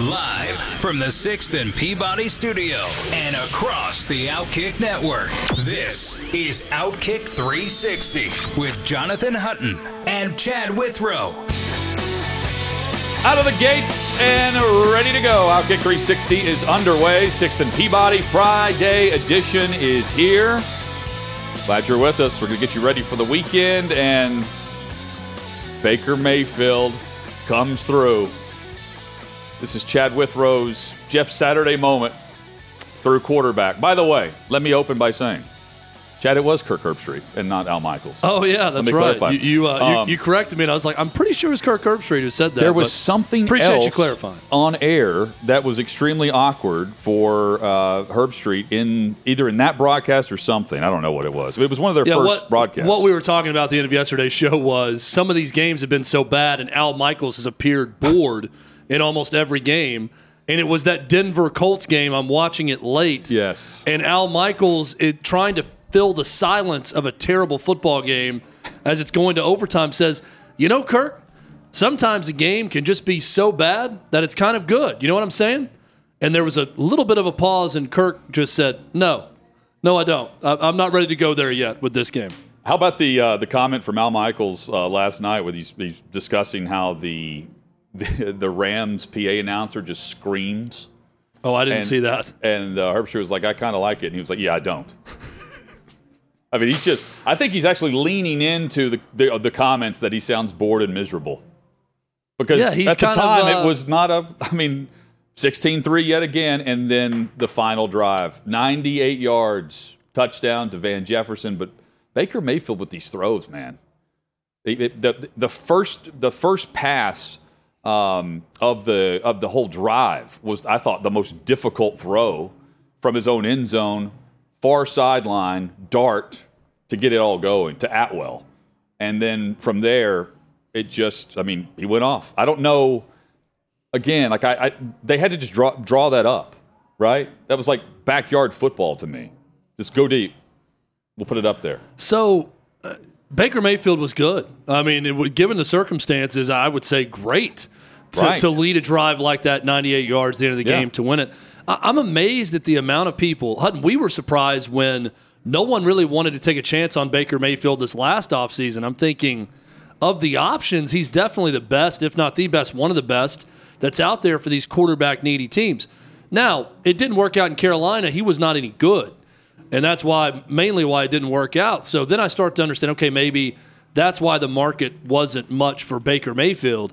Live from the 6th and Peabody Studio and across the Outkick Network. This is Outkick 360 with Jonathan Hutton and Chad Withrow. Out of the gates and ready to go. Outkick 360 is underway. 6th and Peabody Friday edition is here. Glad you're with us. We're going to get you ready for the weekend, and Baker Mayfield comes through. This is Chad Withrow's Jeff Saturday moment through quarterback. By the way, let me open by saying, Chad, it was Kirk Herbstreit and not Al Michaels. Oh yeah, that's right. clarify. You you, uh, Um, you you corrected me, and I was like, I'm pretty sure it was Kirk Herbstreit who said that. There was something Appreciate else you clarifying. on air that was extremely awkward for uh, Herbstreit in either in that broadcast or something. I don't know what it was. It was one of their Yeah, first what, broadcasts. what we were talking about at the end of yesterday's show was some of these games have been so bad, and Al Michaels has appeared bored in almost every game. And it was that Denver Colts game. I'm watching it late. Yes. And Al Michaels it, trying to fill the silence of a terrible football game as it's going to overtime says, You know, Kirk, sometimes a game can just be so bad that it's kind of good. You know what I'm saying? And there was a little bit of a pause, and Kirk just said, No, no, I don't. I, I'm not ready to go there yet with this game. How about the uh, the comment from Al Michaels uh, last night, where he's, he's discussing how the, the the Rams PA announcer just screams, Oh, I didn't And- see that. and uh, Herbstreit was like, "I kind of like it," and he was like, "Yeah, I don't." I mean, he's just. I think he's actually leaning into the the, the comments that he sounds bored and miserable. Because Yeah, at the kind of, time uh, it was not a. I mean, 16-3 yet again, and then the final drive, ninety-eight yards, touchdown to Van Jefferson. But Baker Mayfield with these throws, man. It- the, the first the first pass um, of the of the whole drive was I thought the most difficult throw from his own end zone, far sideline dart to get it all going to Atwell, and then from there it just I mean he went off. I don't know. Again, like I, I they had to just draw draw that up, right? That was like backyard football to me. Just go deep. We'll put it up there. So uh, Baker Mayfield was good. I mean, it, would- given the circumstances, I would say great to, Right. to lead a drive like that, 98 yards at the end of the Yeah. game to win it. I, I'm amazed at the amount of people. Hutton, we were surprised when no one really wanted to take a chance on Baker Mayfield this last offseason. I'm thinking of the options, he's definitely the best, if not the best, one of the best that's out there for these quarterback needy teams. Now, it didn't work out in Carolina. He was not any good. And that's why, mainly why it didn't work out. So then I start to understand okay, maybe that's why the market wasn't much for Baker Mayfield.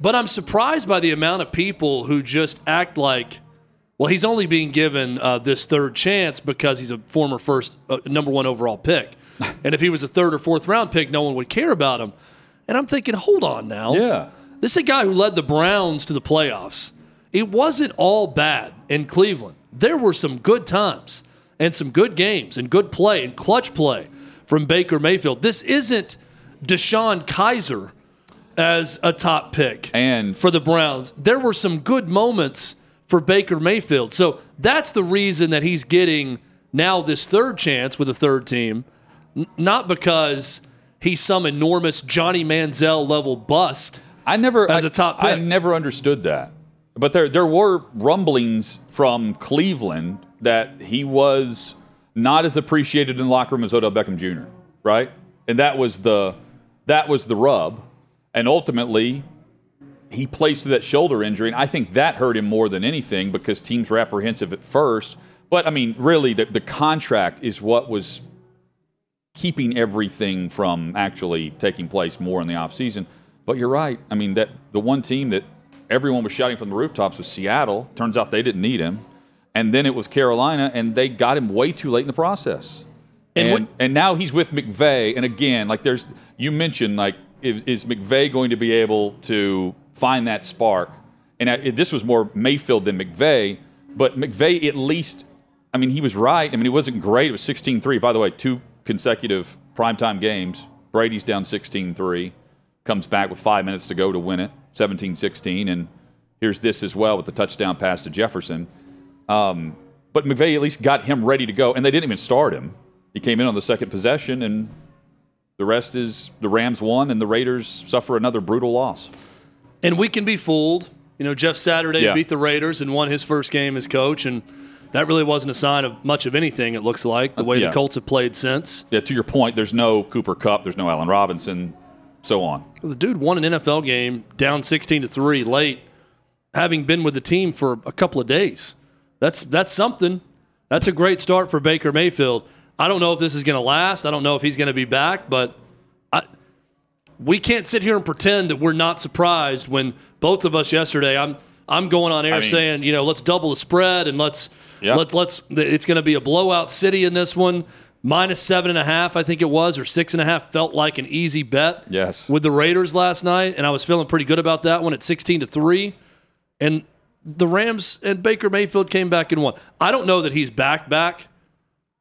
But I'm surprised by the amount of people who just act like, well, he's only being given uh, this third chance because he's a former first, uh, number one overall pick. and if he was a third or fourth round pick, no one would care about him. And I'm thinking, hold on now. Yeah. This is a guy who led the Browns to the playoffs. It wasn't all bad in Cleveland. There were some good times and some good games and good play and clutch play from Baker Mayfield. This isn't DeShone Kizer as a top pick And for the Browns. There were some good moments for Baker Mayfield. So that's the reason that he's getting now this third chance with a third team, N- not because he's some enormous Johnny Manziel level bust. I never as a a top I never understood that. But there there were rumblings from Cleveland that he was not as appreciated in the locker room as Odell Beckham Jr. Right, and that was the that was the rub, and ultimately he plays through that shoulder injury, and I think that hurt him more than anything because teams were apprehensive at first. But I mean, really, the, the contract is what was keeping everything from actually taking place more in the offseason. But you're right. I mean, that the one team that everyone was shouting from the rooftops was Seattle. Turns out they didn't need him. And then it was Carolina, and they got him way too late in the process. And And, what- and now he's with McVay. And again, like there's, you mentioned, like, is, is McVay going to be able to find that spark? and I, this was more Mayfield than McVay, but McVay at least, I mean, he was right. I mean, he wasn't great. It was 16 3. By the way, two consecutive primetime games. Brady's down 16 3, comes back with five minutes to go to win it, 17 16. And here's this as well with the touchdown pass to Jefferson. Um, but McVay at least got him ready to go, and they didn't even start him. He came in on the second possession, and the rest is the Rams won, and the Raiders suffer another brutal loss. And we can be fooled. You know, Jeff Saturday Yeah. beat the Raiders and won his first game as coach, and that really wasn't a sign of much of anything, it looks like, the way yeah. the Colts have played since. Yeah, to your point, there's no Cooper Kupp, there's no Allen Robinson, so on. The dude won an NFL game down 16 to 3 late, having been with the team for a couple of days. That's that's something. That's a great start for Baker Mayfield. I don't know if this is going to last. I don't know if he's going to be back, but I, we can't sit here and pretend that we're not surprised when both of us yesterday. I'm I'm going on air I mean- saying, you know, let's double the spread and let's Yeah. let let's. It's going to be a blowout city in this one. Minus seven and a half, I think it was, or six and a half felt like an easy bet Yes. with the Raiders last night, and I was feeling pretty good about that one at 16 to 3. And the Rams and Baker Mayfield came back and won. I don't know that he's back back,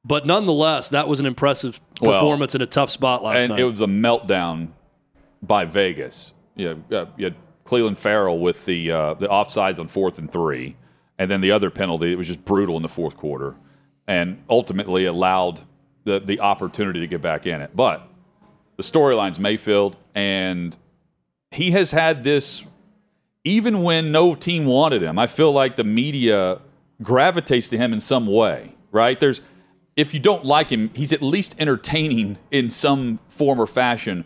but nonetheless, that was an impressive Well, performance in a tough spot last and night. it was a meltdown by Vegas. You know, uh, you had Clelin Ferrell with the uh, the offsides on fourth and three, and then the other penalty. It was just brutal in the fourth quarter, and ultimately allowed the the opportunity to get back in it. But the storyline's Mayfield, and he has had this even when no team wanted him. I feel like the media gravitates to him in some way, right? There's if you don't like him, he's at least entertaining in some form or fashion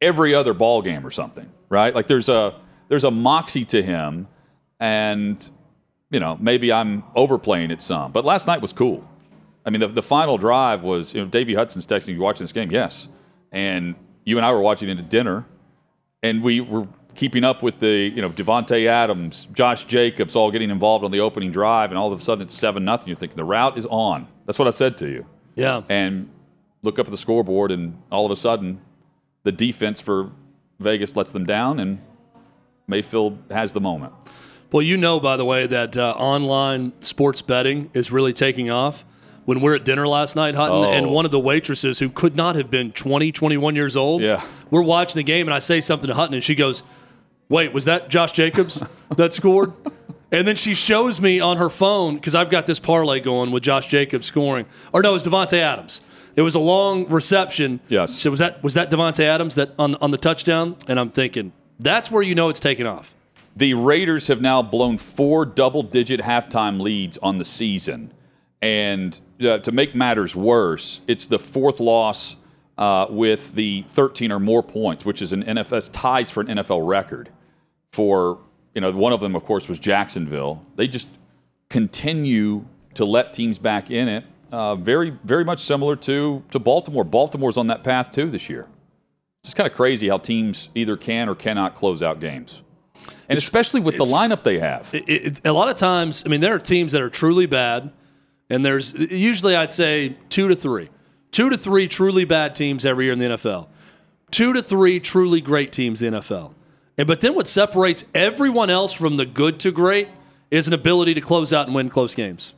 every other ball game or something, right? Like there's a there's a moxie to him, and you know maybe I'm overplaying it some, but last night was cool. I mean, the, the final drive was you know Davey Hudson's texting you watching this game, yes, and you and I were watching it at dinner, and we were keeping up with the you know Davante Adams, Josh Jacobs, all getting involved on the opening drive, and all of a sudden it's seven nothing. You're thinking the route is on. That's what I said to you yeah. and look up at the scoreboard, and all of a sudden, the defense for Vegas lets them down, and Mayfield has the moment. Well, you know, by the way, that uh, online sports betting is really taking off. When we're at dinner last night, Hutton, Oh. and one of the waitresses who could not have been 20, 21 years old, Yeah. we're watching the game, and I say something to Hutton, and she goes, Wait, was that Josh Jacobs that scored? And then she shows me on her phone, because I've got this parlay going with Josh Jacobs scoring. Or no, it was Davante Adams. It was a long reception. Yes. So was that was that Davante Adams that on on the touchdown? And I'm thinking, that's where you know it's taking off. The Raiders have now blown four double digit halftime leads on the season. And uh, to make matters worse, it's the fourth loss uh, with the 13 or more points, which is an NFL ties for an NFL record. For, you know, one of them, of course, was Jacksonville. They just continue to let teams back in it. Uh, very, very much similar to, to Baltimore. Baltimore's on that path too this year. It's just kind of crazy how teams either can or cannot close out games. And especially with the lineup they have. it, it, a lot of times, I mean, there are teams that are truly bad, and there's usually I'd say two to three, two to three truly bad teams every year in the NFL, two to three truly great teams in the NFL. And but then what separates everyone else from the good to great is an ability to close out and win close games.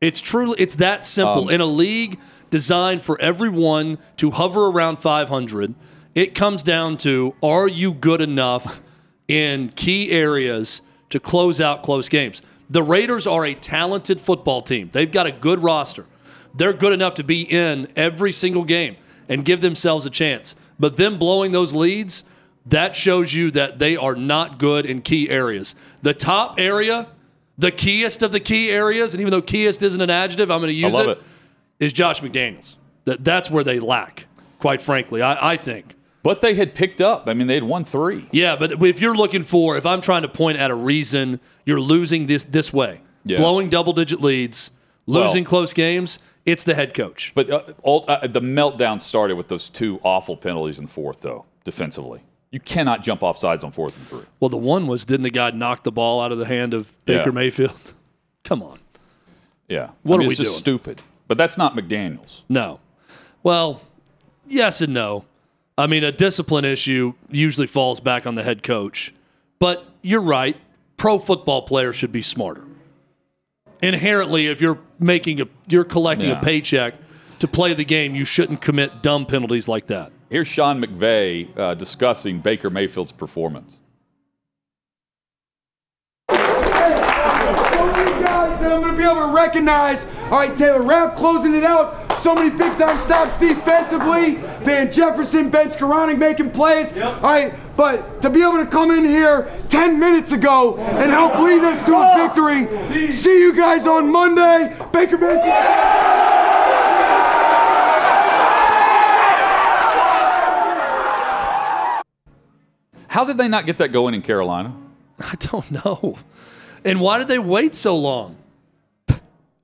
It's truly it's that simple. Um, in a league designed for everyone to hover around 500, it comes down to are you good enough in key areas to close out close games. The Raiders are a talented football team. They've got a good roster. They're good enough to be in every single game and give themselves a chance. But them blowing those leads, that shows you that they are not good in key areas. The top area, the keyest of the key areas, and even though keyest isn't an adjective, I'm going to use it, it. is Josh McDaniels. That, that's where they lack, quite frankly, I, I think. But they had picked up. I mean, they had won three. Yeah, but if you're looking for, if I'm trying to point at a reason you're losing this this way, Yeah. blowing double digit leads, losing Well- close games, it's the head coach. But uh, all, uh, the meltdown started with those two awful penalties in fourth, though, defensively. You cannot jump off sides on fourth and three. Well, the one was didn't the guy knock the ball out of the hand of Baker Yeah. Mayfield? Come on. Yeah. What I mean, are we it's just doing? stupid. But that's not McDaniels. No. Well, yes and no. I mean, a discipline issue usually falls back on the head coach. But you're right. pro football players should be smarter. Inherently, if you're making a you're collecting Yeah. a paycheck to play the game, you shouldn't commit dumb penalties like that. Here's Sean McVay uh, discussing Baker Mayfield's performance. guys that I'm going to be able to recognize. All right, Taylor Rapp closing it out. So many big time stops defensively. Van Jefferson, Ben Skowronek making plays. All right, but to be able to come in here 10 minutes ago and help lead us to a victory. See you guys on Monday. Baker Mayfield. How did they not get that going in Carolina? I don't know. And why did they wait so long?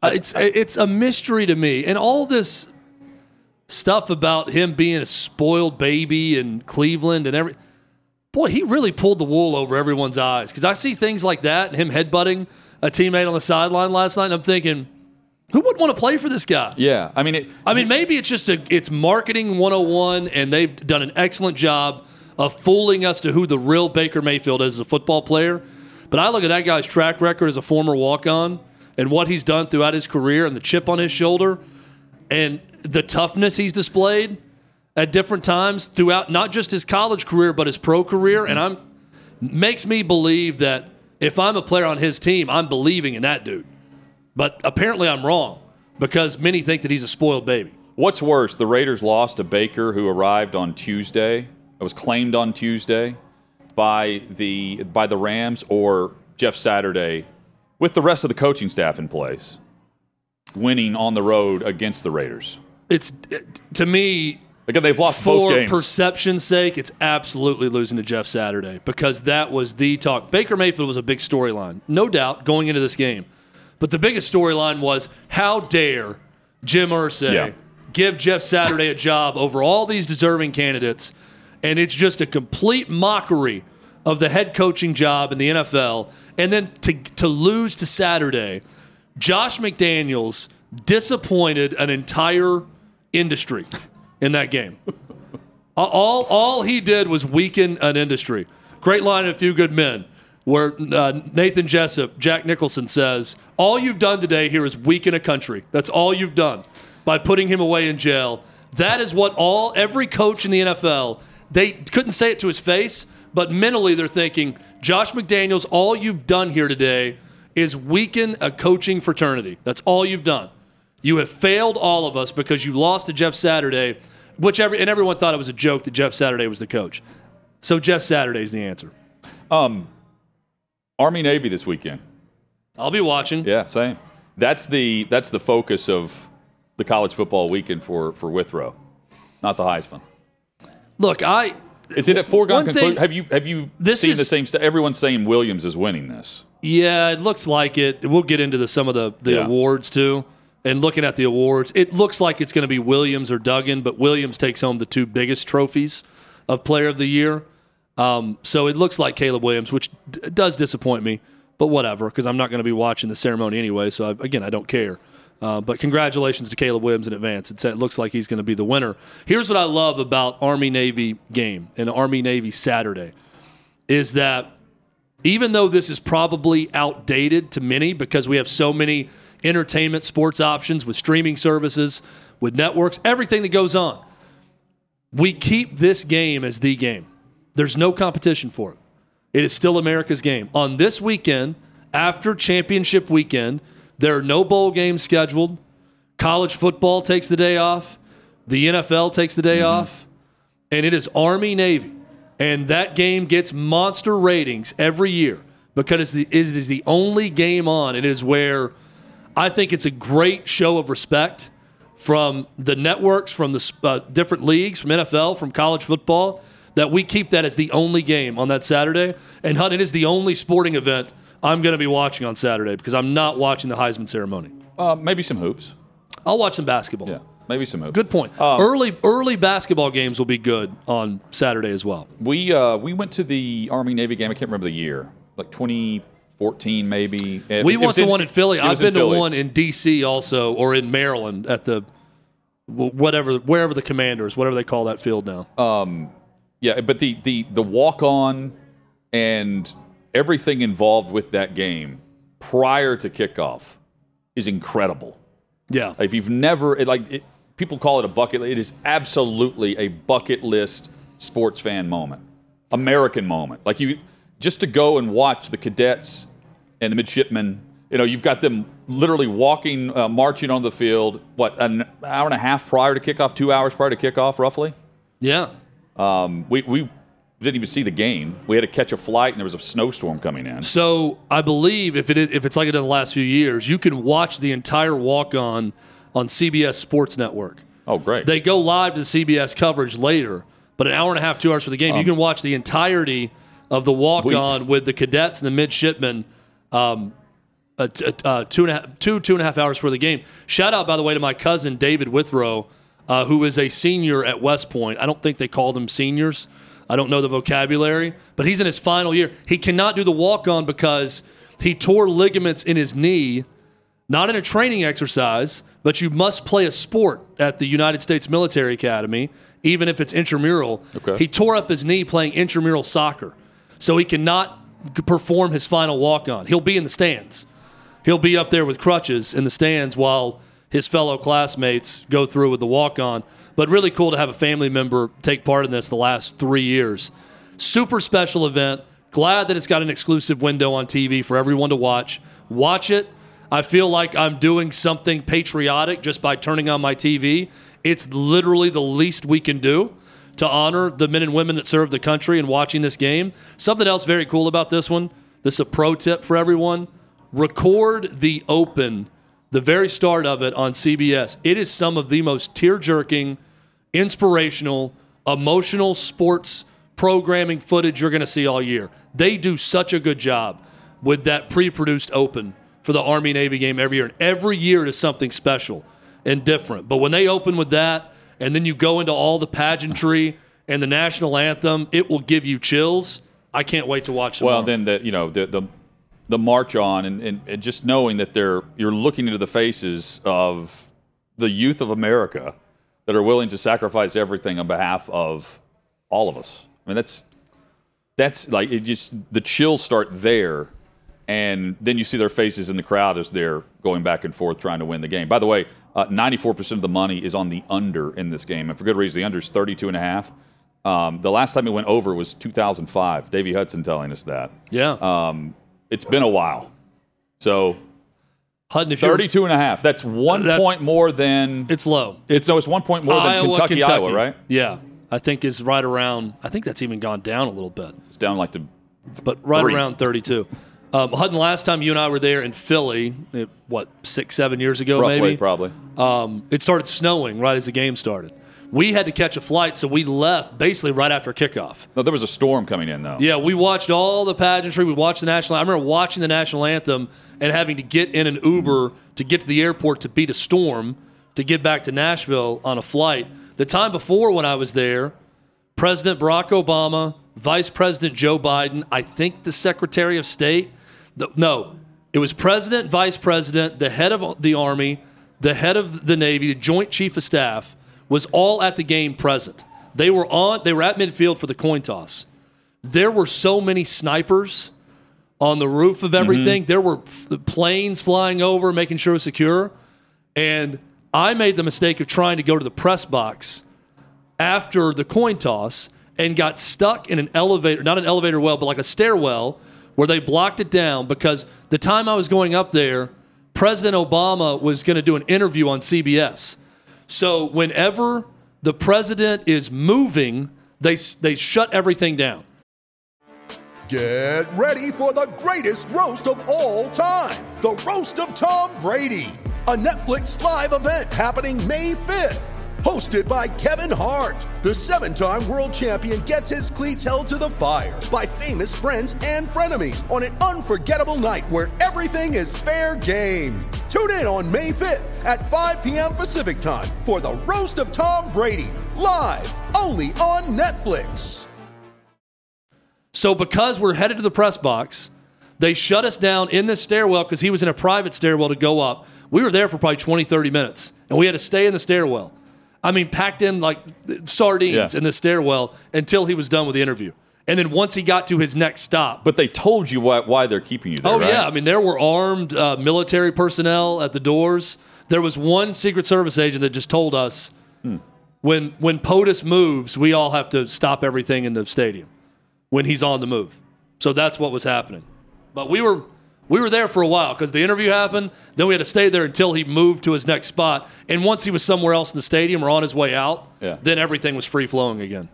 Uh, It's it's a mystery to me. And all this stuff about him being a spoiled baby in Cleveland and every boy, he really pulled the wool over everyone's eyes. Because I see things like that and him headbutting a teammate on the sideline last night. And I'm thinking, who would want to play for this guy? Yeah, I mean, it, I mean, maybe it's just a it's marketing 101, and they've done an excellent job of fooling us to who the real Baker Mayfield is as a football player. But I look at that guy's track record as a former walk on and what he's done throughout his career and the chip on his shoulder and the toughness he's displayed at different times throughout not just his college career but his pro career and I'm makes me believe that if I'm a player on his team, I'm believing in that dude. But apparently I'm wrong because many think that he's a spoiled baby. What's worse, the Raiders lost to Baker, who arrived on Tuesday. It was claimed on Tuesday by the by the Rams, or Jeff Saturday, with the rest of the coaching staff in place, winning on the road against the Raiders. It's to me Again, they've lost for games. perception's sake, it's absolutely losing to Jeff Saturday because that was the talk. Baker Mayfield was a big storyline, no doubt, going into this game. But the biggest storyline was how dare Jim Irsay Yeah. give Jeff Saturday a job over all these deserving candidates, and it's just a complete mockery of the head coaching job in the NFL. And then to to lose to Saturday, Josh McDaniels disappointed an entire industry in that game. all, all he did was weaken an industry. Great line in A Few Good Men, where uh, Nathan Jessep, Jack Nicholson says, All you've done today here is weaken a country. That's all you've done by putting him away in jail. That is what all every coach in the NFL, they couldn't say it to his face, but mentally they're thinking, Josh McDaniels, all you've done here today is weaken a coaching fraternity. That's all you've done. You have failed all of us because you lost to Jeff Saturday, which every, and everyone thought it was a joke that Jeff Saturday was the coach. So Jeff Saturday is the answer. Um, Army Navy this weekend. I'll be watching. Yeah, same. That's the that's the focus of the college football weekend for for Withrow, not the Heisman. Look, I Is it a foregone conclusion? Have you have you This seen is- the same stuff? Everyone's saying Williams is winning this. yeah, it looks like it. We'll get into the, some of the the Yeah. awards too. And looking at the awards, it looks like it's going to be Williams or Duggan, but Williams takes home the two biggest trophies of Player of the Year. Um, so it looks like Caleb Williams, which d- does disappoint me, but whatever, because I'm not going to be watching the ceremony anyway. So I, again, I don't care. Uh, but congratulations to Caleb Williams in advance. It's, it looks like he's going to be the winner. Here's what I love about Army Navy game and Army Navy Saturday is that even though this is probably outdated to many because we have so many entertainment sports options with streaming services, with networks, everything that goes on, we keep this game as the game. There's no competition for it. It is still America's game. On this weekend, after championship weekend, there are no bowl games scheduled. College football takes the day off. The NFL takes the day off. And it is Army Navy. And that game gets monster ratings every year because it's the, it is the only game on. It is where I think it's a great show of respect from the networks, from the uh, different leagues, from NFL, from college football, that we keep that as the only game on that Saturday. And Hunt, it is the only sporting event I'm going to be watching on Saturday because I'm not watching the Heisman ceremony. Uh, maybe some hoops. I'll watch some basketball. Yeah, maybe some hoops. Good point. Um, early early basketball games will be good on Saturday as well. We uh, we went to the Army Navy game. I can't remember the year, like 2014 maybe. It- We it went to one in Philly. I've in been to one in D.C. also, or in Maryland at the whatever wherever the Commanders, whatever they call that field now. Um, Yeah, but the the the walk on and everything involved with that game prior to kickoff is incredible. Yeah. If you've never, it, like, it, people call it a bucket. It is absolutely a bucket list sports fan moment, American moment. Like you, just to go and watch the cadets and the midshipmen. You know, you've got them literally walking, uh, marching on the field. What an hour and a half prior to kickoff, two hours prior to kickoff, roughly. Yeah. Um, we we didn't even see the game. We had to catch a flight, and there was a snowstorm coming in. So I believe if it is, if it's like it in the last few years, you can watch the entire walk on on CBS Sports Network. Oh, great! They go live to the CBS coverage later, but an hour and a half, two hours for the game. you can watch the entirety of the walk on with the cadets and the midshipmen. Um, uh, t- uh, two and a half, two two and a half hours for the game. Shout out, by the way, to my cousin David Withrow, uh, who is a senior at West Point. I don't think they call them seniors. I don't know the vocabulary, but he's in his final year. He cannot do the walk on because he tore ligaments in his knee, not in a training exercise, but you must play a sport at the United States Military Academy, even if it's intramural. Okay. He tore up his knee playing intramural soccer, so he cannot perform his final walk on. He'll be in the stands. He'll be up there with crutches in the stands while his fellow classmates go through with the walk on. But really cool to have a family member take part in this the last three years. Super special event. Glad that it's got an exclusive window on TV for everyone to watch. Watch it. I feel like I'm doing something patriotic just by turning on my TV. It's literally the least we can do to honor the men and women that serve the country and watching this game. Something else very cool about this one. This is a pro tip for everyone. Record the open, the very start of it on CBS. It is some of the most tear jerking, inspirational, emotional sports programming footage you're going to see all year. They do such a good job with that pre produced open for the Army Navy game every year. And every year it is something special and different. But when they open with that, and then you go into all the pageantry and the national anthem, it will give you chills. I can't wait to watch. Well, then the you know the the, the march on and, and, and just knowing that they're you're looking into the faces of the youth of America that are willing to sacrifice everything on behalf of all of us. I mean that's that's like it just the chills start there and then you see their faces in the crowd as they're going back and forth trying to win the game. By the way, uh, 94% of the money is on the under in this game, and for good reason. The under is 32 and a half. Um, the last time it went over was 2005. Davey Hudson telling us that. yeah. Um, it's been a while. So Hutton, if you're 32 and a half. That's one That's- point more than. it's low. It's, no, it's one point more than Iowa, Kentucky, Iowa, right? Yeah. I think is right around. I think that's even gone down a little bit, It's down like to. but right Three. around 32. Um, Hutton, last time you and I were there in Philly, it, what six, seven years ago, Roughly, maybe. probably. Um, it started snowing right as the game started. We had to catch a flight, so we left basically right after kickoff. No, there was a storm coming in, though. Yeah, we watched all the pageantry. We watched the national. I remember watching the national anthem and having to get in an Uber to get to the airport to beat a storm to get back to Nashville on a flight. The time before when I was there, President Barack Obama, Vice President Joe Biden, I think the Secretary of State. The, no, it was President, Vice President, the head of the Army, the head of the Navy, the Joint Chief of Staff was all at the game present. They were on. They were at midfield for the coin toss there were so many snipers on the roof of everything. Mm-hmm. There were f- planes flying over, making sure it was secure. And I made the mistake of trying to go to the press box after the coin toss and got stuck in an elevator, not an elevator well, but like a stairwell where they blocked it down because the time I was going up there, President Obama was going to do an interview on CBS. So whenever the president is moving, they, they shut everything down. Get ready for the greatest roast of all time the Roast of Tom Brady, a Netflix live event happening May 5th. Hosted by Kevin Hart, the seven time world champion gets his cleats held to the fire by famous friends and frenemies on an unforgettable night where everything is fair game. Tune in on May 5th at 5 p.m. Pacific time for the Roast of Tom Brady, live only on Netflix. So because we're headed to the press box, they shut us down in this stairwell because he was in a private stairwell to go up. We were there for probably 20, 30 minutes, and we had to stay in the stairwell. I mean, packed in like sardines Yeah. in the stairwell until he was done with the interview. And then once he got to his next stop, But they told you why, why they're keeping you there. Oh right? yeah, I mean there were armed uh, military personnel at the doors. There was one Secret Service agent that just told us Hmm. when when POTUS moves, we all have to stop everything in the stadium when he's on the move. So that's what was happening. But we were we were there for a while because the interview happened. Then we had to stay there until he moved to his next spot. And once he was somewhere else in the stadium or on his way out, Yeah. then everything was free flowing again.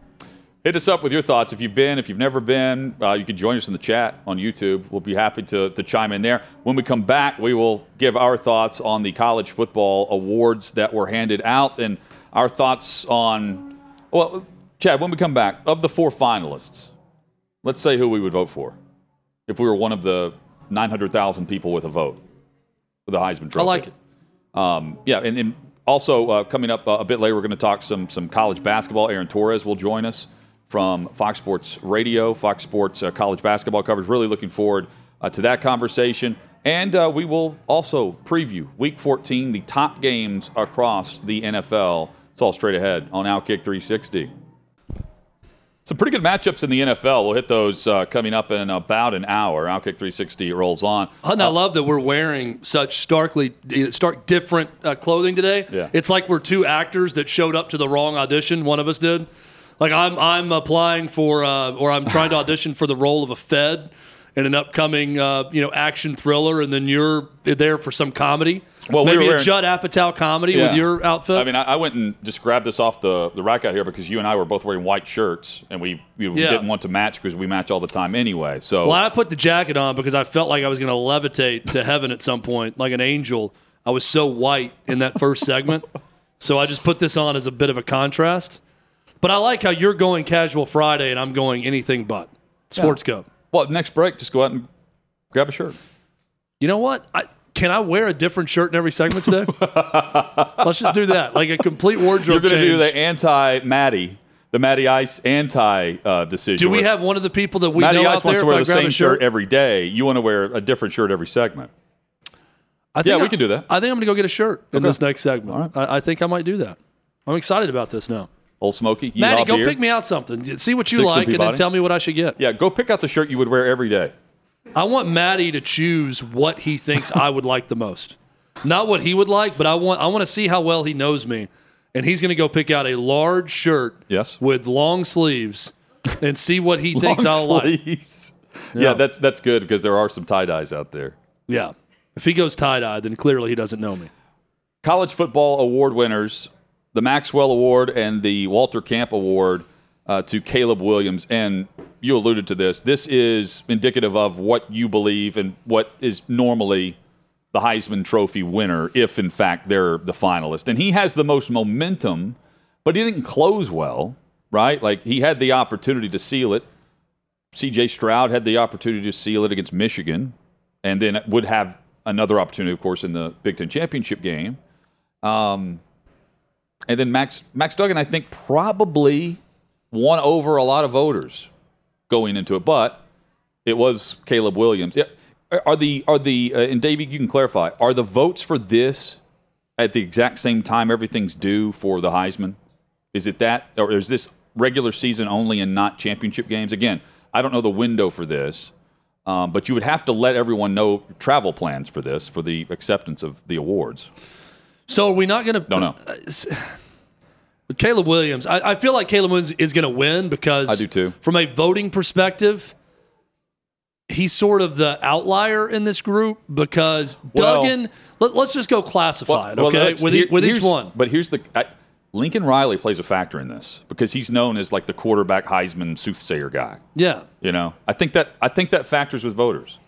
Hit us up with your thoughts. If you've been, if you've never been, uh, you can join us in the chat on YouTube. We'll be happy to, to chime in there. When we come back, we will give our thoughts on the college football awards that were handed out and our thoughts on, well, Chad, when we come back, of the four finalists, let's say who we would vote for if we were one of the 900,000 people with a vote for the Heisman Trophy. I like it. Um, yeah, and, and also uh, coming up uh, a bit later, we're going to talk some some college basketball. Aaron Torres will join us from Fox Sports Radio, Fox Sports uh, college basketball coverage. Really looking forward uh, to that conversation. And uh, we will also preview Week 14, the top games across the NFL. It's all straight ahead on Outkick 360. Some pretty good matchups in the NFL. We'll hit those uh, coming up in about an hour. Outkick 360 rolls on. Hutton, I love that we're wearing such starkly stark different uh, clothing today. Yeah. It's like we're two actors that showed up to the wrong audition. One of us did. Like I'm I'm applying for uh, or I'm trying to audition for the role of a Fed in an upcoming uh, you know action thriller, and then you're there for some comedy. Well, we maybe a Judd Apatow comedy Yeah. with your outfit. I mean, I, I went and just grabbed this off the, the rack out here because you and I were both wearing white shirts, and we, we Yeah. didn't want to match because we match all the time anyway. So Well, I put the jacket on because I felt like I was going to levitate to heaven at some point, like an angel. I was so white in that first segment. So I just put this on as a bit of a contrast. But I like how you're going casual Friday and I'm going anything but sports code. Well, next break, just go out and grab a shirt. You know what? I, can I wear a different shirt in every segment today? Let's just do that. Like a complete wardrobe You're going to do the anti Matty, the Matty Ice anti uh, decision. Do we have one of the people that we Matty know Ice out wants there to wear the same shirt shirt? every day. You want to wear a different shirt every segment. I think Yeah, we I- can do that. I think I'm going to go get a shirt in Okay. this next segment. I, I think I might do that. I'm excited about this now. Old Smoky, Maddie, go beer. pick me out something. See what you and like, and then tell me what I should get. Yeah, go pick out the shirt you would wear every day. I want Maddie to choose what he thinks I would like the most. Not what he would like, but I want I want to see how well he knows me. And he's going to go pick out a large shirt Yes. with long sleeves and see what he thinks I'll like. Yeah. Yeah. that's that's good because there are some tie dyes out there. Yeah. If he goes tie dye, then clearly he doesn't know me. college football award winners, the Maxwell Award and the Walter Camp Award uh, to Caleb Williams. And you alluded to this. This is indicative of what you believe and what is normally the Heisman Trophy winner, if in fact they're the finalist. And he has the most momentum, but he didn't close well, right? Like he had the opportunity to seal it. CJ Stroud had the opportunity to seal it against Michigan, and then would have another opportunity, of course, in the Big Ten championship game. Um, and then Max Max Duggan, I think, probably won over a lot of voters going into it, but it was Caleb Williams. Yeah, Are the are the uh, and Davey, you can clarify. Are the votes for this at the exact same time everything's due for the Heisman? Is it that, or is this regular season only and not championship games? Again, I don't know the window for this, um, but you would have to let everyone know travel plans for this for the acceptance of the awards. So are we not going to? Don't know. Uh, with Caleb Williams, I, I feel like Caleb Williams is going to win because I do too. From a voting perspective, he's sort of the outlier in this group because Well- Duggan. Let, us just go classified, Well, okay? that's- with here- with each here's- one. But here's the I, Lincoln Riley plays a factor in this because he's known as like the quarterback Heisman soothsayer guy. Yeah. You know, I think that I think that factors with voters.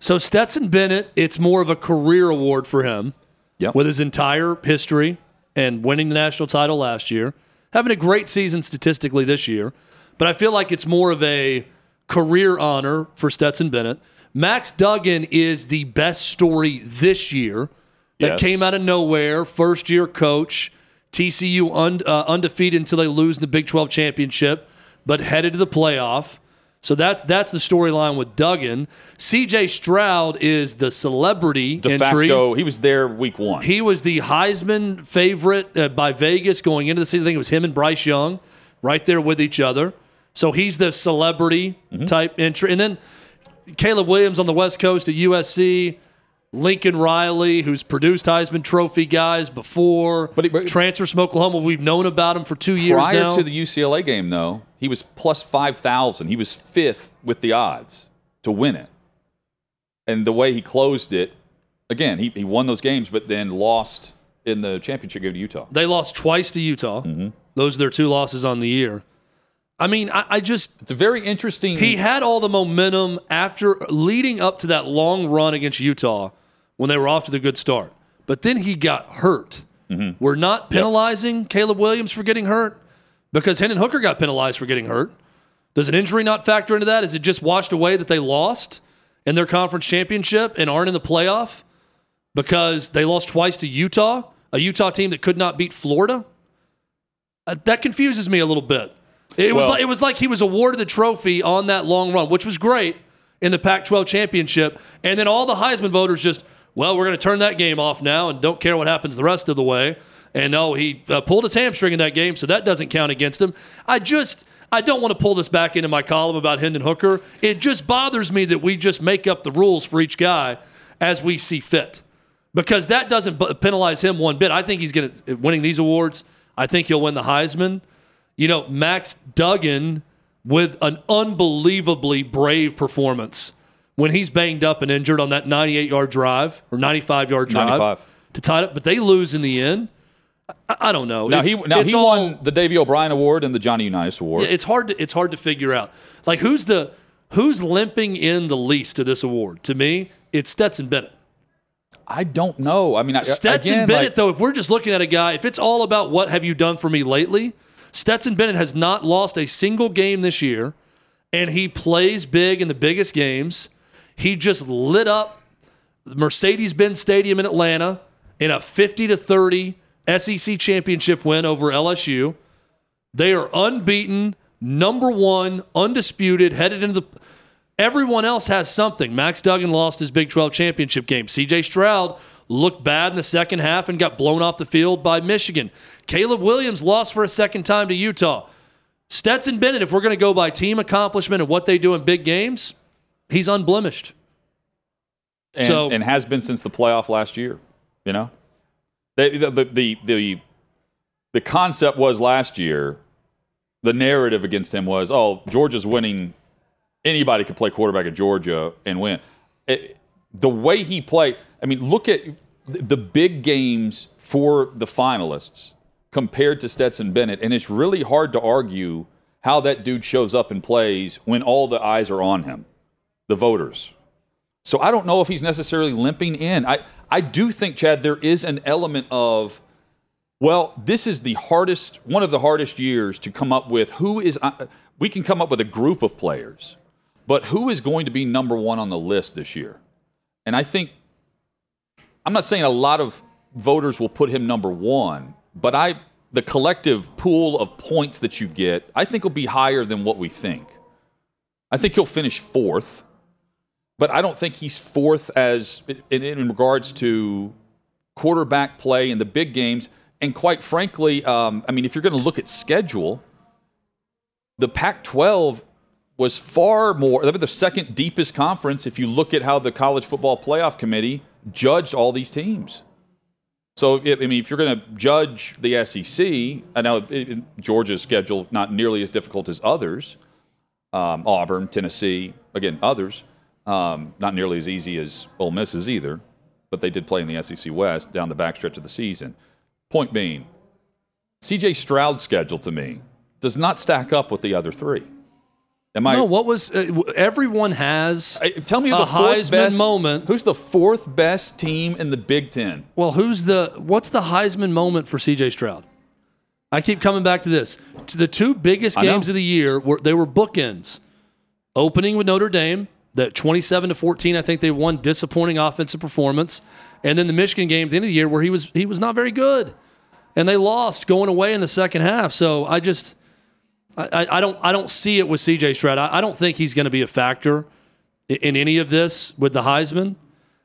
So Stetson Bennett, it's more of a career award for him. Yep. With his entire history and winning the national title last year, having a great season statistically this year, but I feel like it's more of a career honor for Stetson Bennett. Max Duggan is the best story this year that Yes. came out of nowhere, first year coach, TCU un, uh, undefeated until they lose in the Big 12 championship, but headed to the playoff. So that's that's the storyline with Duggan. CJ Stroud is the celebrity De entry. facto, he was there week one. He was the Heisman favorite uh, by Vegas going into the season. I think it was him and Bryce Young right there with each other. So he's the celebrity type entry. And then Caleb Williams on the West Coast at USC, Lincoln Riley, who's produced Heisman Trophy guys before, But he- but- transfers from Oklahoma. We've known about him for two years Prior now. to the UCLA game, though, he was plus 5,000. He was fifth with the odds to win it. And the way he closed it, again, he, he won those games, but then lost in the championship game to Utah. they lost twice to Utah. Mm-hmm. Those are their two losses on the year. I mean, I, I just It's a very interesting. he had all the momentum after leading up to that long run against Utah when they were off to the good start. But then he got hurt. Mm-hmm. We're not penalizing Caleb Williams for getting hurt because Hendon Hooker got penalized for getting hurt. Does an injury not factor into that? Is it just washed away that they lost in their conference championship and aren't in the playoff because they lost twice to Utah, a Utah team that could not beat Florida? Uh, that confuses me a little bit. It was like it was like he was awarded the trophy on that long run, which was great in the Pac-12 championship, and then all the Heisman voters just, well, we're going to turn that game off now and don't care what happens the rest of the way. And no, he uh, pulled his hamstring in that game, so that doesn't count against him. I just, I don't want to pull this back into my column about Hendon Hooker. It just bothers me that we just make up the rules for each guy as we see fit, because that doesn't penalize him one bit. I think he's going to winning these awards. I think he'll win the Heisman. You know, Max Duggan with an unbelievably brave performance when he's banged up and injured on that 98 yard drive or 95 yard drive 95. to tie it up, but they lose in the end. I, I don't know. now It's- he, now he all- won the Davy O'Brien Award and the Johnny Unitas Award. it's hard to it's hard to figure out. Like who's the who's limping in the least to this award? To me, it's Stetson Bennett. I don't know. I mean, I- Stetson again, Bennett, like- though, if we're just looking at a guy, if it's all about what have you done for me lately, Stetson Bennett has not lost a single game this year, and he plays big in the biggest games. He just lit up Mercedes Benz Stadium in Atlanta in a 50 to 30 SEC championship win over LSU. They are unbeaten, number one, undisputed, headed into the. Everyone else has something. Max Duggan lost his Big 12 championship game. CJ Stroud looked bad in the second half and got blown off the field by Michigan. Caleb Williams lost for a second time to Utah. Stetson Bennett, if we're going to go by team accomplishment and what they do in big games, he's unblemished. and, So- and has been since the playoff last year. You know, they, the, the the the the concept was last year. The narrative against him was, oh, Georgia's winning. Anybody could play quarterback at Georgia and win. It- the way he played, I mean, look at the the big games for the finalists compared to Stetson Bennett, and it's really hard to argue how that dude shows up and plays when all the eyes are on him, the voters. So I don't know if he's necessarily limping in. I, I do think, Chad, there is an element of, well, this is the hardest, one of the hardest years to come up with who is, uh, we can come up with a group of players, but who is going to be number one on the list this year? And I think, I'm not saying a lot of voters will put him number one, but I, the collective pool of points that you get, I think will be higher than what we think. I think he'll finish fourth but I don't think he's fourth as in, in regards to quarterback play in the big games. And quite frankly, um, I mean, if you're going to look at schedule, the Pac-12 was far more. Were the second deepest conference. If you look at how the College Football Playoff Committee judged all these teams. So, if, I mean, if you're going to judge the SEC, I know it- it- Georgia's schedule not nearly as difficult as others. Um, Auburn, Tennessee, again, others. Um, not nearly as easy as Ole Miss's either, but they did play in the SEC West down the backstretch of the season. Point being, CJ Stroud's schedule to me does not stack up with the other three. Am I? no, what was uh, everyone has? I- tell me the Heisman best moment. Who's the fourth best team in the Big Ten? Well, who's the what's the Heisman moment for CJ Stroud? I keep coming back to this. To the two biggest games of the year were they were bookends. Opening with Notre Dame, that 27 to 14, I think they won disappointing offensive performance. And then the Michigan game at the end of the year where he was he was not very good. And they lost going away in the second half. So I just I, I, don't I don't see it with CJ Stroud. I, I don't think he's going to be a factor in, in any of this with the Heisman.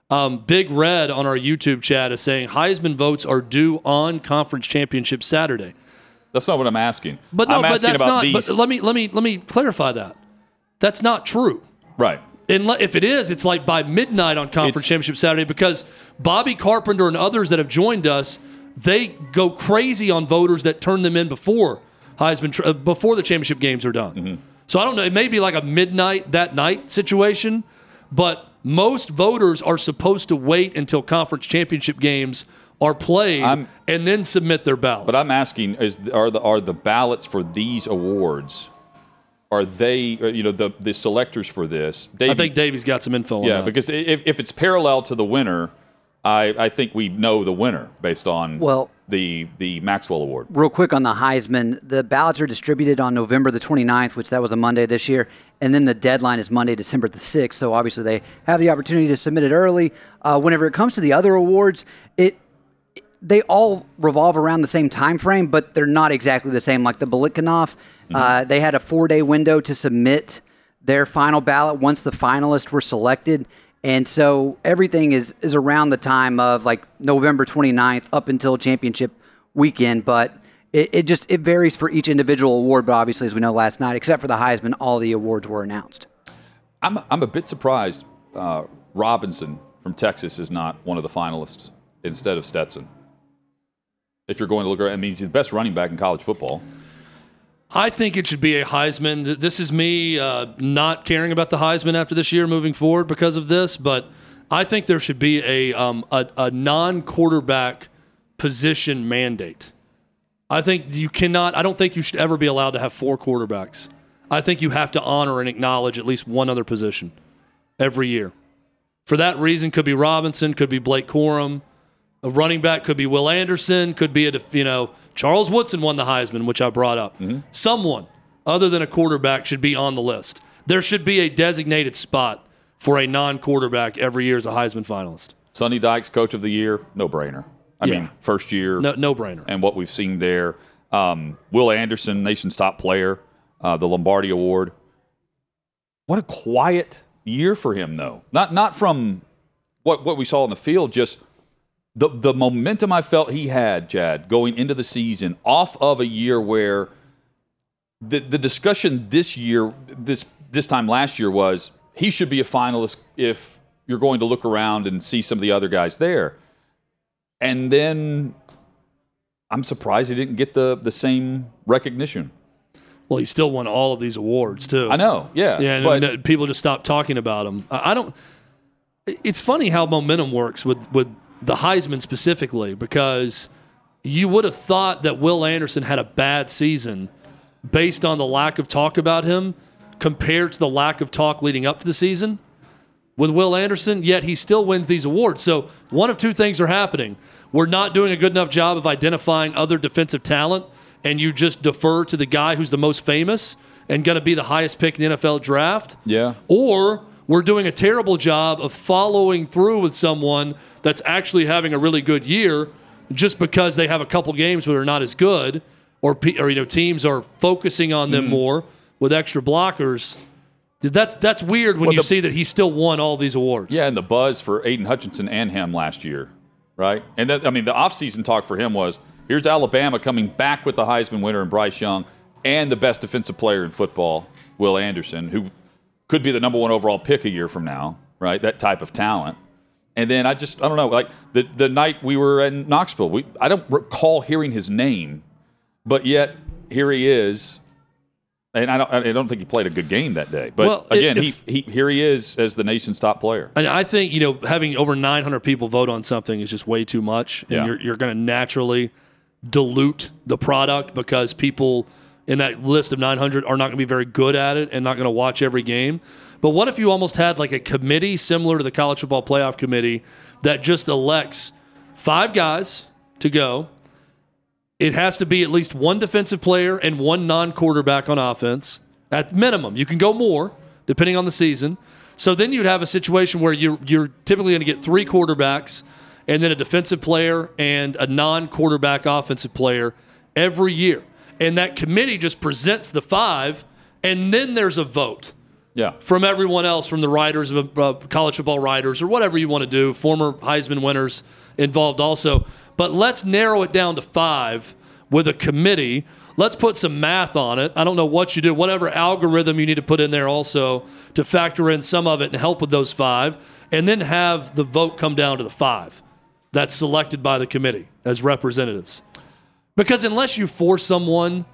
Um, Big Red on our YouTube chat is saying Heisman votes are due on conference championship Saturday. That's not what I'm asking. But no, I'm but that's not. these. But let me let me let me clarify that. That's not true. right. And if it is, it's like by midnight on conference It's- championship Saturday because Bobby Carpenter and others that have joined us, they go crazy on voters that turn them in before Heisman tr- uh, before the championship games are done. Mm-hmm. So I don't know. It may be like a midnight that night situation, but most voters are supposed to wait until conference championship games are played I'm- and then submit their ballot. But I'm asking: Is are the are the ballots for these awards? Are they uh, you know the the selectors for this? I think Davey's got some info on yeah, because if if it's parallel to the winner, I I think we know the winner based on Well- the the Maxwell Award. Real quick on the Heisman, the ballots are distributed on November the 29th, which that was a Monday this year, and then the deadline is Monday, December the 6th. So obviously they have the opportunity to submit it early. Uh, whenever it comes to the other awards, it they all revolve around the same time frame, but they're not exactly the same. Like the Biletnikoff, uh, they had a four day window to submit their final ballot once the finalists were selected. And so everything is, is around the time of like November 29th up until championship weekend. But it, it just it varies for each individual award. But obviously, as we know last night, except for the Heisman, all the awards were announced. I'm I'm a bit surprised. Uh, Robinson from Texas is not one of the finalists instead of Stetson. If you're going to look around, I mean, he's the best running back in college football. I think it should be a Heisman. This is me uh, not caring about the Heisman after this year moving forward because of this, but I think there should be a, um, a, a non quarterback position mandate. I think you cannot, I don't think you should ever be allowed to have four quarterbacks. I think you have to honor and acknowledge at least one other position every year. For that reason, could be Robinson, could be Blake Corum. A running back could be Will Anderson, could be a you know Charles Woodson won the Heisman, which I brought up. Someone other than a quarterback should be on the list. There should be a designated spot for a non-quarterback every year as a Heisman finalist. Sonny Dykes, Coach of the Year, no brainer. I Yeah. mean, first year, No, no brainer. and what we've seen there. Um, Will Anderson, nation's top player, uh, the Lombardi Award. What a quiet year for him, though. Not not from what what we saw in the field, just the the momentum I felt he had, Chad, going into the season, off of a year where the the discussion this year, this this time last year was he should be a finalist if you're going to look around and see some of the other guys there. And then I'm surprised he didn't get the the same recognition. Well, he still won all of these awards too. I know, yeah, Yeah, and but- people just stopped talking about him. I I don't. It's funny how momentum works with with the Heisman specifically because you would have thought that Will Anderson had a bad season based on the lack of talk about him compared to the lack of talk leading up to the season with Will Anderson, yet he still wins these awards. So one of two things are happening. We're not doing a good enough job of identifying other defensive talent, and you just defer to the guy who's the most famous and going to be the highest pick in the NFL draft. Yeah. Or we're doing a terrible job of following through with someone that's actually having a really good year just because they have a couple games where they're not as good or, or you know teams are focusing on Mm. them more with extra blockers. That's that's weird when Well, you the- see that he still won all these awards. Yeah, and the buzz for Aidan Hutchinson and him last year, right? And then, I mean, the offseason talk for him was here's Alabama coming back with the Heisman winner and Bryce Young and the best defensive player in football, Will Anderson, who could be the number one overall pick a year from now, right? That type of talent. And then I just, I don't know, like the, the night we were in Knoxville, we, I don't recall hearing his name, but yet here he is. And I don't, I don't think he played a good game that day. But Well, again, if- he, he, here he is as the nation's top player. And I think you know having over 900 people vote on something is just way too much, and Yeah. you're you're going to naturally dilute the product because people in that list of 900 are not going to be very good at it and not going to watch every game. But what if you almost had like a committee similar to the college football playoff committee that just elects five guys to go? It has to be at least one defensive player and one non quarterback on offense at minimum. You can go more depending on the season. So then you'd have a situation where you're, you're typically going to get three quarterbacks and then a defensive player and a non quarterback offensive player every year. And that committee just presents the five, and then there's a vote Yeah. from everyone else, from the writers of uh, college football writers or whatever you want to do, former Heisman winners involved also. But let's narrow it down to five with a committee. Let's put some math on it. I don't know what you do, whatever algorithm you need to put in there also to factor in some of it and help with those five, and then have the vote come down to the five that's selected by the committee as representatives. Because unless you force someone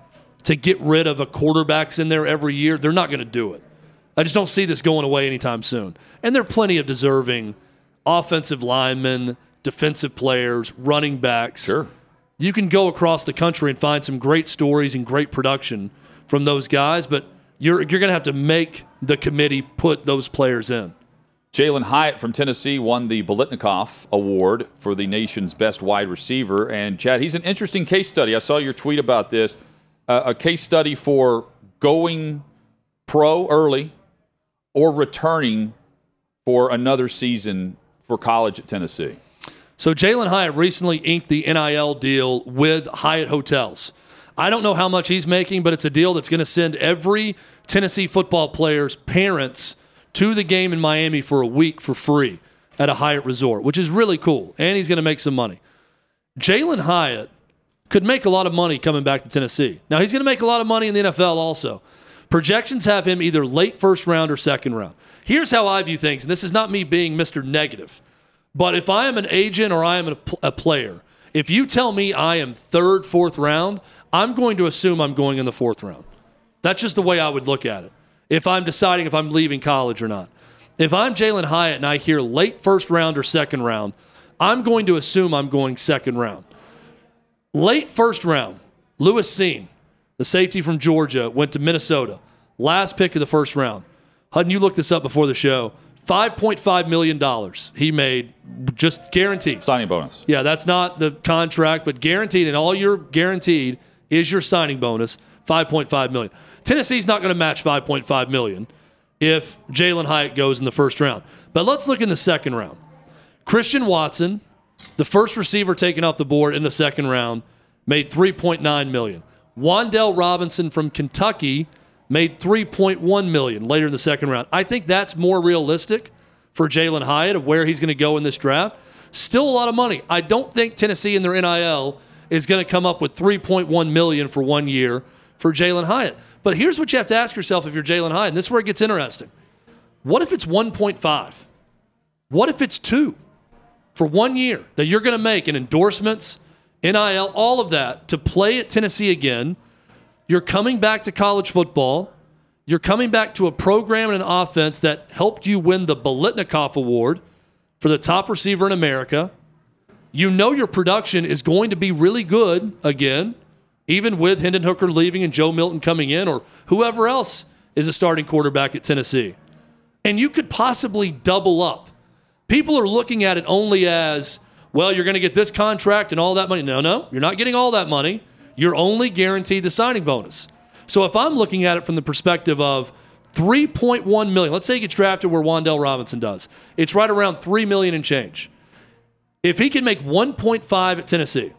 to get rid of a quarterbacks in there every year, they're not going to do it. I just don't see this going away anytime soon. And there are plenty of deserving offensive linemen, defensive players, running backs. Sure. You can go across the country and find some great stories and great production from those guys, but you're you're going to have to make the committee put those players in. Jalin Hyatt from Tennessee won the Biletnikoff Award for the nation's best wide receiver. And Chad, he's an interesting case study. I saw your tweet about this. Uh, a case study for going pro early or returning for another season for college at Tennessee. So Jalin Hyatt recently inked the NIL deal with Hyatt Hotels. I don't know how much he's making, but it's a deal that's going to send every Tennessee football player's parents to the game in Miami for a week for free at a Hyatt resort, which is really cool. And he's going to make some money. Jalin Hyatt could make a lot of money coming back to Tennessee. Now, he's going to make a lot of money in the NFL also. Projections have him either late first round or second round. Here's how I view things, and this is not me being Mr. Negative, but if I am an agent or I am a, a player, if you tell me I am third, fourth round, I'm going to assume I'm going in the fourth round. That's just the way I would look at it if I'm deciding if I'm leaving college or not. If I'm Jalin Hyatt and I hear late first round or second round, I'm going to assume I'm going second round. Late first round, Lewis Cine, the safety from Georgia, went to Minnesota. Last pick of the first round. Hutton, you looked this up before the show. $5.5 million he made just guaranteed. Signing bonus. Yeah, that's not the contract, but guaranteed, and all you're guaranteed is your signing bonus, 5.5 million. Tennessee's not going to match 5.5 million if Jalin Hyatt goes in the first round. But let's look in the second round. Christian Watson, the first receiver taken off the board in the second round, made 3.9 million. Wan'Dale Robinson from Kentucky made 3.1 million later in the second round. I think that's more realistic for Jalin Hyatt of where he's going to go in this draft. Still a lot of money. I don't think Tennessee in their NIL is going to come up with 3.1 million for one year for Jalin Hyatt. But here's what you have to ask yourself if you're Jalin Hyatt, and this is where it gets interesting. What if it's 1.5? What if it's two for one year that you're going to make in endorsements, NIL, all of that to play at Tennessee again? You're coming back to college football. You're coming back to a program and an offense that helped you win the Biletnikoff Award for the top receiver in America. You know your production is going to be really good again, even with Hendon Hooker leaving and Joe Milton coming in, or whoever else is a starting quarterback at Tennessee. And you could possibly double up. People are looking at it only as, well, you're going to get this contract and all that money. No, no, you're not getting all that money you're only guaranteed the signing bonus. So if I'm looking at it from the perspective of 3.1 million, let's say he gets drafted where Wan'Dale Robinson does, it's right around 3 million and change. If he can make 1.5 at Tennessee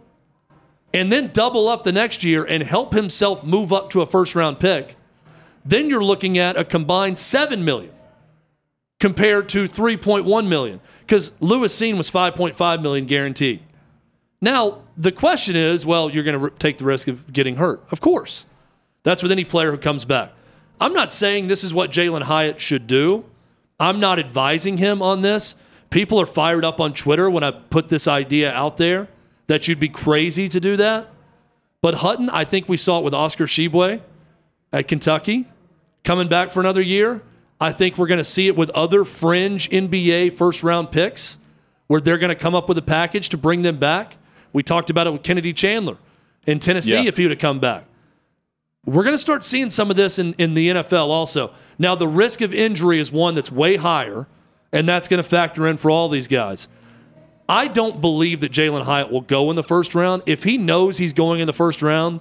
and then double up the next year and help himself move up to a first round pick, then you're looking at a combined 7 million compared to 3.1 million because Lewis Cine was 5.5 million guaranteed. Now, the question is well, you're going to take the risk of getting hurt. Of course. That's with any player who comes back. I'm not saying this is what Jalin Hyatt should do. I'm not advising him on this. People are fired up on Twitter when I put this idea out there that you'd be crazy to do that. But Hutton, I think we saw it with Oscar Tshiebwe at Kentucky coming back for another year. I think we're going to see it with other fringe NBA first round picks where they're going to come up with a package to bring them back. We talked about it with Kennedy Chandler in Tennessee yeah. if he would have come back. We're going to start seeing some of this in, in the NFL also. Now, the risk of injury is one that's way higher, and that's going to factor in for all these guys. I don't believe that Jalin Hyatt will go in the first round. If he knows he's going in the first round,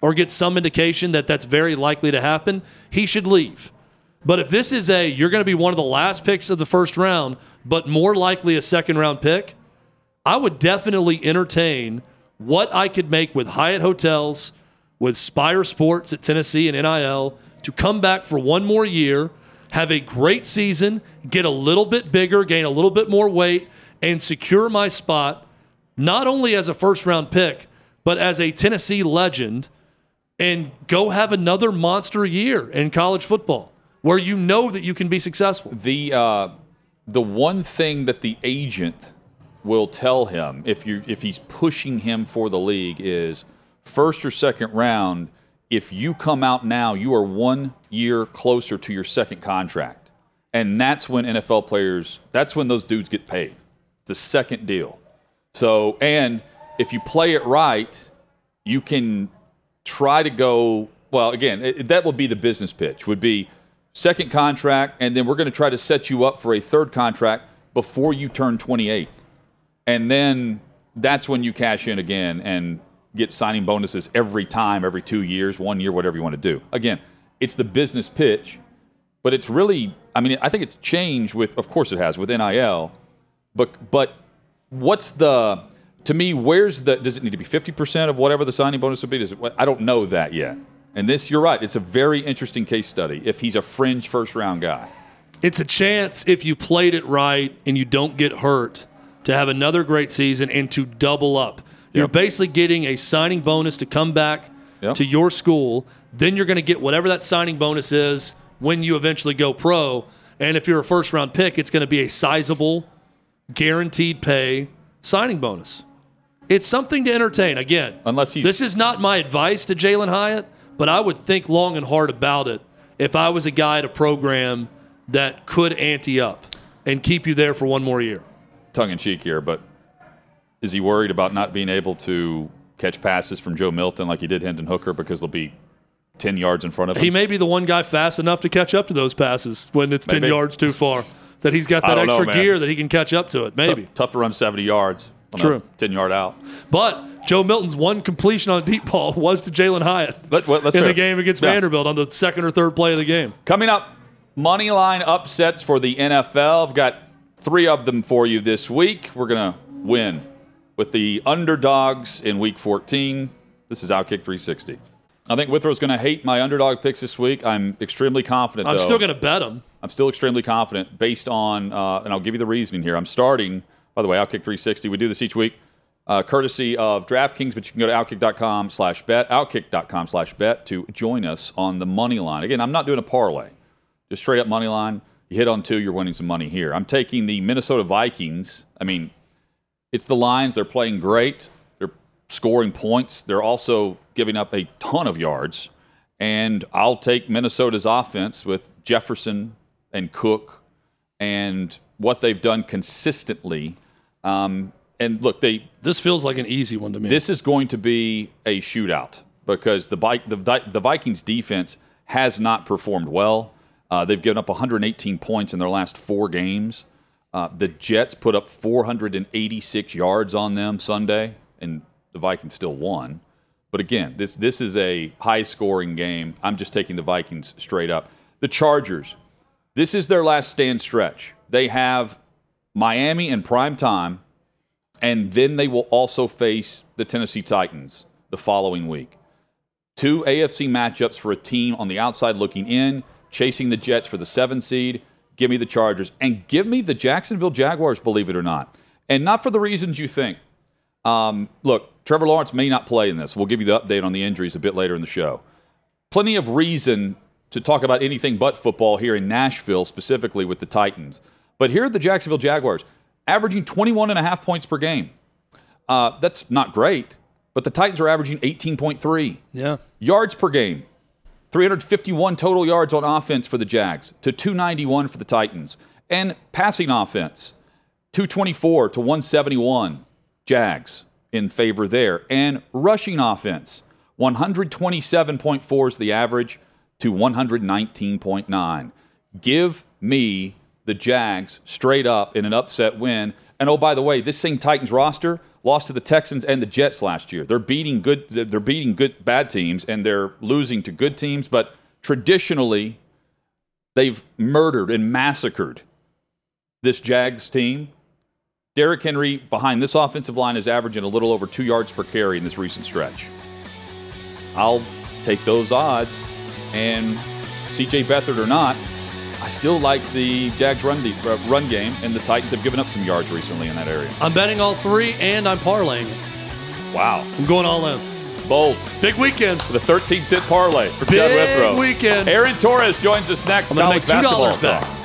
Or get some indication that that's very likely to happen, he should leave. But if this is a, you're going to be one of the last picks of the first round, but more likely a second round pick, I would definitely entertain what I could make with Hyatt Hotels, with Spyre Sports at Tennessee and NIL to come back for one more year, have a great season, get a little bit bigger, gain a little bit more weight, and secure my spot not only as a first round pick, but as a Tennessee legend and go have another monster year in college football where you know that you can be successful. The uh, the one thing that the agent will tell him if you if he's pushing him for the league is first or second round. If you come out now, you are one year closer to your second contract, and that's when NFL players. That's when those dudes get paid. The second deal. So, and if you play it right, you can try to go. Well, again, it, that will be the business pitch. Would be second contract, and then we're going to try to set you up for a third contract before you turn 28, and then that's when you cash in again and get signing bonuses every time, every two years, one year, whatever you want to do. Again, it's the business pitch, but it's really. I mean, I think it's changed with. Of course, it has with NIL, but but what's the to me where's the does it need to be 50% of whatever the signing bonus would be does it, i don't know that yet and this you're right it's a very interesting case study if he's a fringe first round guy It's a chance if you played it right and you don't get hurt to have another great season and to double up. You're Yep. basically getting a signing bonus to come back Yep. to your school. Then you're going to get whatever that signing bonus is when you eventually go pro. And if you're a first round pick, it's going to be a sizable, guaranteed pay signing bonus. It's something to entertain. Again, unless he's this is not my advice to Jalin Hyatt, but I would think long and hard about it if I was a guy at a program that could ante up and keep you there for one more year. tongue in cheek here but is he worried about not being able to catch passes from joe milton like he did hendon hooker because they'll be 10 yards in front of him He may be the one guy fast enough to catch up to those passes when it's 10 yards too far. That he's got that don't know, extra gear that he can catch up to it. Maybe. tough, tough to run 70 yards True. a 10 yard out But Joe Milton's one completion on a deep ball was to Jalin Hyatt Let, well, in fair. the game against Yeah. Vanderbilt on the second or third play of the game. Coming up, money line upsets for the NFL. I've got three of them for you this week. We're going to win with the underdogs in week 14. This is Outkick 360. I think Withrow's going to hate my underdog picks this week. I'm extremely confident. I'm though. still going to bet him. I'm still extremely confident based on, uh, and I'll give you the reasoning here. I'm starting, by the way, Outkick 360. We do this each week, uh, courtesy of DraftKings, but you can go to outkick.com slash bet, outkick.com slash bet to join us on the money line. Again, I'm not doing a parlay, just straight up money line. You hit on two, you're winning some money here. I'm taking the Minnesota Vikings. I mean, it's the Lions. They're playing great. They're scoring points. They're also giving up a ton of yards. And I'll take Minnesota's offense with Jefferson and Cook and what they've done consistently. Um, and look, they This feels like an easy one to me. this is going to be a shootout because the, Vi- the, Vi- the Vikings defense has not performed well. Uh, they've given up 118 points in their last four games. Uh, the Jets put up 486 yards on them Sunday, and the Vikings still won. But again, this this is a high scoring game. I'm just taking the Vikings straight up. The Chargers, this is their last stand stretch. They have Miami in prime time, and then they will also face the Tennessee Titans the following week. Two AFC matchups for a team on the outside looking in, chasing the Jets for the seven seed. Give me the Chargers and give me the Jacksonville Jaguars, believe it or not. And not for the reasons you think. Um, look, Trevor Lawrence may not play in this. We'll give you the update on the injuries a bit later in the show. Plenty of reason to talk about anything but football here in Nashville, specifically with the Titans. But here are the Jacksonville Jaguars, averaging 21 and a half points per game. Uh, that's not great, but the Titans are averaging 18.3 yeah. yards per game. 351 total yards on offense for the Jags to 291 for the Titans. And passing offense, 224 to 171 Jags in favor there. And rushing offense, 127.4 is the average to 119.9. Give me the Jags straight up in an upset win And oh, by the way, this same Titans roster lost to the Texans and the Jets last year. They're beating good. They're beating good bad teams, and they're losing to good teams. But traditionally, they've murdered and massacred this Jags team. Derrick Henry behind this offensive line is averaging a little over two yards per carry in this recent stretch. I'll take those odds, and CJ Beathard or not, I still like the Jags run, uh, run game, and the Titans have given up some yards recently in that area. I'm betting all three, and I'm parlaying. Wow. I'm going all in. Bold. Big weekend. For the 13 cent parlay for Big Chad Withrow. weekend. Aaron Torres joins us next. I'm gonna make $2 basketball back. talk.